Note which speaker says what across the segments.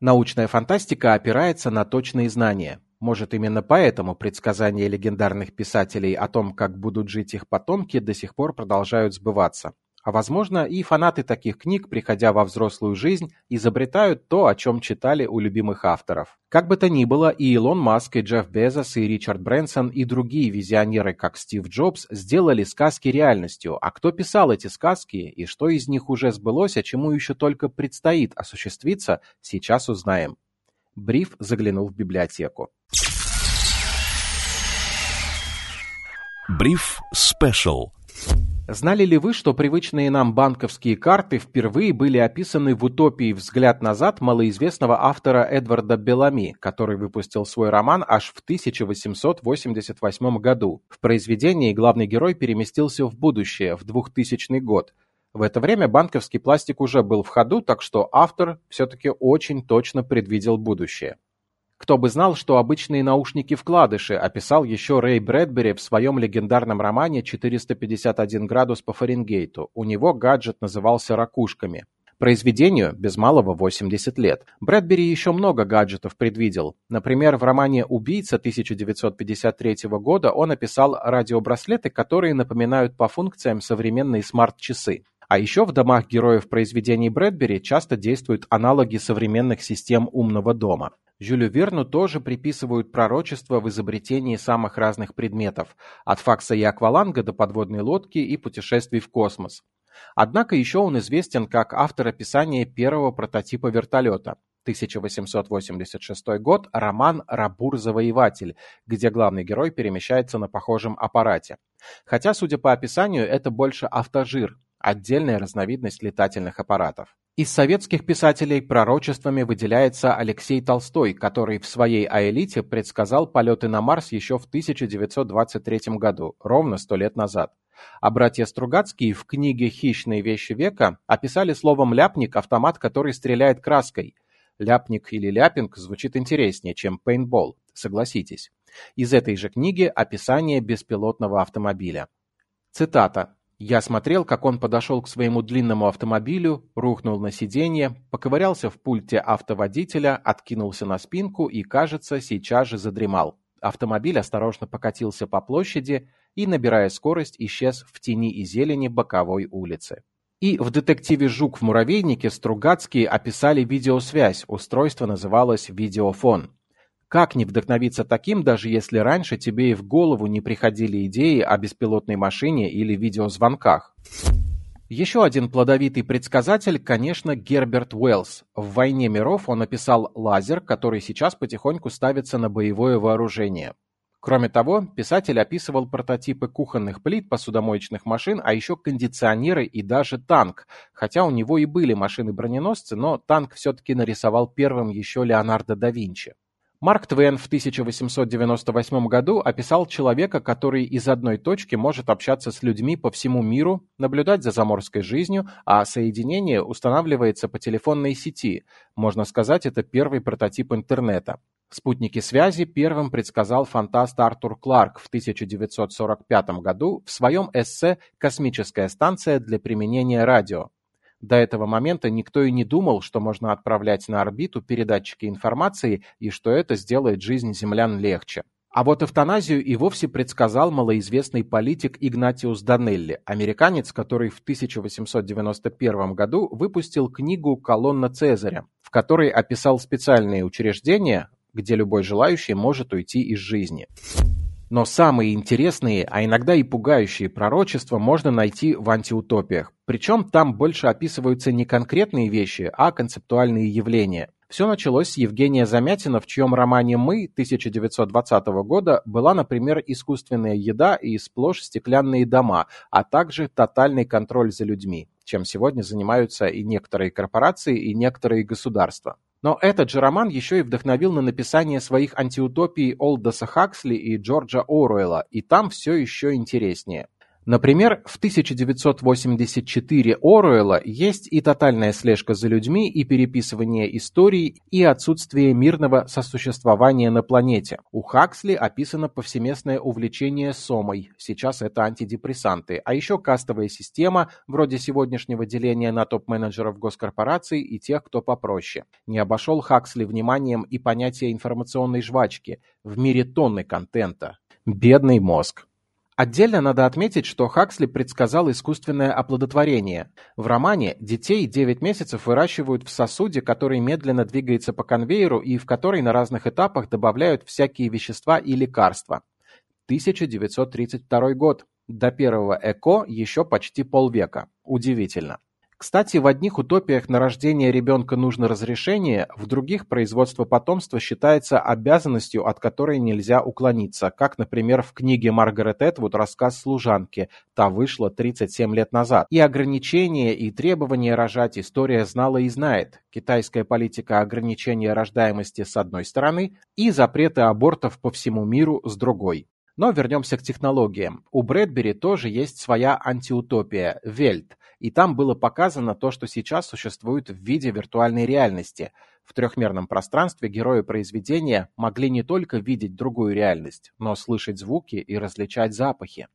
Speaker 1: Научная фантастика опирается на точные знания. Может, именно поэтому предсказания легендарных писателей о том, как будут жить их потомки, до сих пор продолжают сбываться. А возможно, и фанаты таких книг, приходя во взрослую жизнь, изобретают то, о чем читали у любимых авторов. Как бы то ни было, и Илон Маск, и Джефф Безос, и Ричард Брэнсон, и другие визионеры, как Стив Джобс, сделали сказки реальностью. А кто писал эти сказки, и что из них уже сбылось, а чему еще только предстоит осуществиться, сейчас узнаем. Бриф заглянул в библиотеку.
Speaker 2: Бриф Спешл
Speaker 1: Знали ли вы, что привычные нам банковские карты впервые были описаны в «Утопии. Взгляд назад» малоизвестного автора Эдварда Белами, который выпустил свой роман аж в 1888 году. В произведении главный герой переместился в будущее, в 2000 год. В это время банковский пластик уже был в ходу, так что автор все-таки очень точно предвидел будущее. Кто бы знал, что обычные наушники-вкладыши описал еще Рэй Брэдбери в своем легендарном романе «451 градус по Фаренгейту». У него гаджет назывался «ракушками». Произведению без малого 80 лет. Брэдбери еще много гаджетов предвидел. Например, в романе «Убийца» 1953 года он описал радиобраслеты, которые напоминают по функциям современные смарт-часы. А еще в домах героев произведений Брэдбери часто действуют аналоги современных систем умного дома. Жюлю Верну тоже приписывают пророчество в изобретении самых разных предметов, от факса и акваланга до подводной лодки и путешествий в космос. Однако еще он известен как автор описания первого прототипа вертолета. 1886 год, роман «Рабур-завоеватель», где главный герой перемещается на похожем аппарате. Хотя, судя по описанию, это больше автожир, отдельная разновидность летательных аппаратов. Из советских писателей пророчествами выделяется Алексей Толстой, который в своей «Аэлите» предсказал полеты на Марс еще в 1923 году, ровно сто лет назад. А братья Стругацкие в книге «Хищные вещи века» описали словом «ляпник» автомат, который стреляет краской. Ляпник или ляпинг звучит интереснее, чем пейнтбол, согласитесь. Из этой же книги описание беспилотного автомобиля. Цитата. Я смотрел, как он подошел к своему длинному автомобилю, рухнул на сиденье, поковырялся в пульте автоводителя, откинулся на спинку и, кажется, сейчас же задремал. Автомобиль осторожно покатился по площади и, набирая скорость, исчез в тени и зелени боковой улицы. И в детективе «Жук в муравейнике» Стругацкие описали видеосвязь, устройство называлось «видеофон». Как не вдохновиться таким, даже если раньше тебе и в голову не приходили идеи о беспилотной машине или видеозвонках? Еще один плодовитый предсказатель, конечно, Герберт Уэллс. В «Войне миров» он описал лазер, который сейчас потихоньку ставится на боевое вооружение. Кроме того, писатель описывал прототипы кухонных плит, посудомоечных машин, а еще кондиционеры и даже танк. Хотя у него и были машины-броненосцы, но танк все-таки нарисовал первым еще Леонардо да Винчи. Марк Твен в 1898 году описал человека, который из одной точки может общаться с людьми по всему миру, наблюдать за заморской жизнью, а соединение устанавливается по телефонной сети. Можно сказать, это первый прототип интернета. Спутники связи первым предсказал фантаст Артур Кларк в 1945 году в своем эссе «Космическая станция для применения радио». До этого момента никто и не думал, что можно отправлять на орбиту передатчики информации и что это сделает жизнь землян легче. А вот эвтаназию и вовсе предсказал малоизвестный политик Игнатиус Данелли, американец, который в 1891 году выпустил книгу «Колонна Цезаря», в которой описал специальные учреждения, где любой желающий может уйти из жизни. Но самые интересные, а иногда и пугающие пророчества можно найти в антиутопиях. Причем там больше описываются не конкретные вещи, а концептуальные явления. Все началось с Евгения Замятина, в чьем романе «Мы» 1920 года была, например, искусственная еда и сплошь стеклянные дома, а также тотальный контроль за людьми, чем сегодня занимаются и некоторые корпорации, и некоторые государства. Но этот же роман еще и вдохновил на написание своих антиутопий Олдоса Хаксли и Джорджа Оруэлла, и там все еще интереснее. Например, в 1984 Оруэлла есть и тотальная слежка за людьми, и переписывание историй, и отсутствие мирного сосуществования на планете. У Хаксли описано повсеместное увлечение сомой, сейчас это антидепрессанты, а еще кастовая система, вроде сегодняшнего деления на топ-менеджеров госкорпораций и тех, кто попроще. Не обошел Хаксли вниманием и понятие информационной жвачки. В мире тонны контента. Бедный мозг. Отдельно надо отметить, что Хаксли предсказал искусственное оплодотворение. В романе детей 9 месяцев выращивают в сосуде, который медленно двигается по конвейеру и в который на разных этапах добавляют всякие вещества и лекарства. 1932 год. До первого ЭКО еще почти полвека. Удивительно. Кстати, в одних утопиях на рождение ребенка нужно разрешение, в других производство потомства считается обязанностью, от которой нельзя уклониться, как, например, в книге Маргарет Этвуд «Рассказ служанки», та вышла 37 лет назад. И ограничения, и требования рожать история знала и знает. Китайская политика ограничения рождаемости с одной стороны и запреты абортов по всему миру с другой. Но вернемся к технологиям. У Брэдбери тоже есть своя антиутопия – Вельт, и там было показано то, что сейчас существует в виде виртуальной реальности. В трехмерном пространстве герои произведения могли не только видеть другую реальность, но слышать звуки и различать запахи.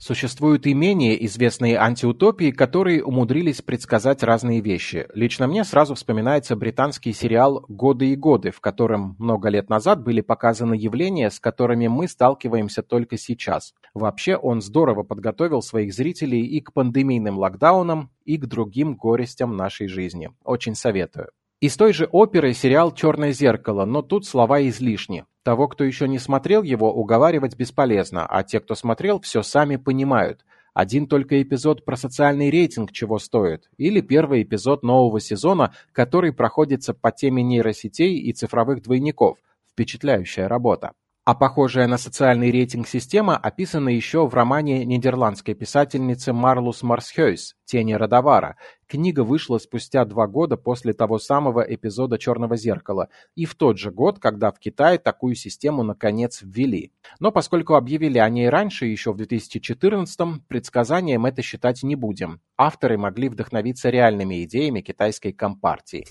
Speaker 1: Существуют и менее известные антиутопии, которые умудрились предсказать разные вещи. Лично мне сразу вспоминается британский сериал «Годы и годы», в котором много лет назад были показаны явления, с которыми мы сталкиваемся только сейчас. Вообще он здорово подготовил своих зрителей и к пандемийным локдаунам, и к другим горестям нашей жизни. Очень советую. Из той же оперы сериал «Черное зеркало», но тут слова излишни. Того, кто еще не смотрел его, уговаривать бесполезно, а те, кто смотрел, все сами понимают. Один только эпизод про социальный рейтинг чего стоит, или первый эпизод нового сезона, который проходится по теме нейросетей и цифровых двойников. Впечатляющая работа. А похожая на социальный рейтинг система описана еще в романе нидерландской писательницы Марлус Марсхёйс «Тени Родовара». Книга вышла спустя два года после того самого эпизода «Черного зеркала» и в тот же год, когда в Китае такую систему наконец ввели. Но поскольку объявили о ней раньше, еще в 2014-м, предсказанием это считать не будем. Авторы могли вдохновиться реальными идеями китайской компартии.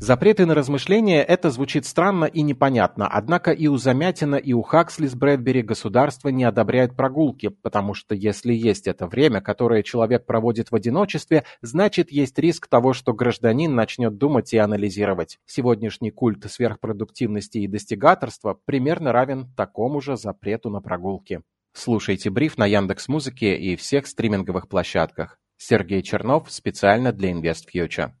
Speaker 1: Запреты на размышления – это звучит странно и непонятно, однако и у Замятина, и у Хаксли с Брэдбери государство не одобряет прогулки, потому что если есть это время, которое человек проводит в одиночестве, значит есть риск того, что гражданин начнет думать и анализировать. Сегодняшний культ сверхпродуктивности и достигаторства примерно равен такому же запрету на прогулки. Слушайте бриф на Яндекс.Музыке и всех стриминговых площадках. Сергей Чернов специально для InvestFuture.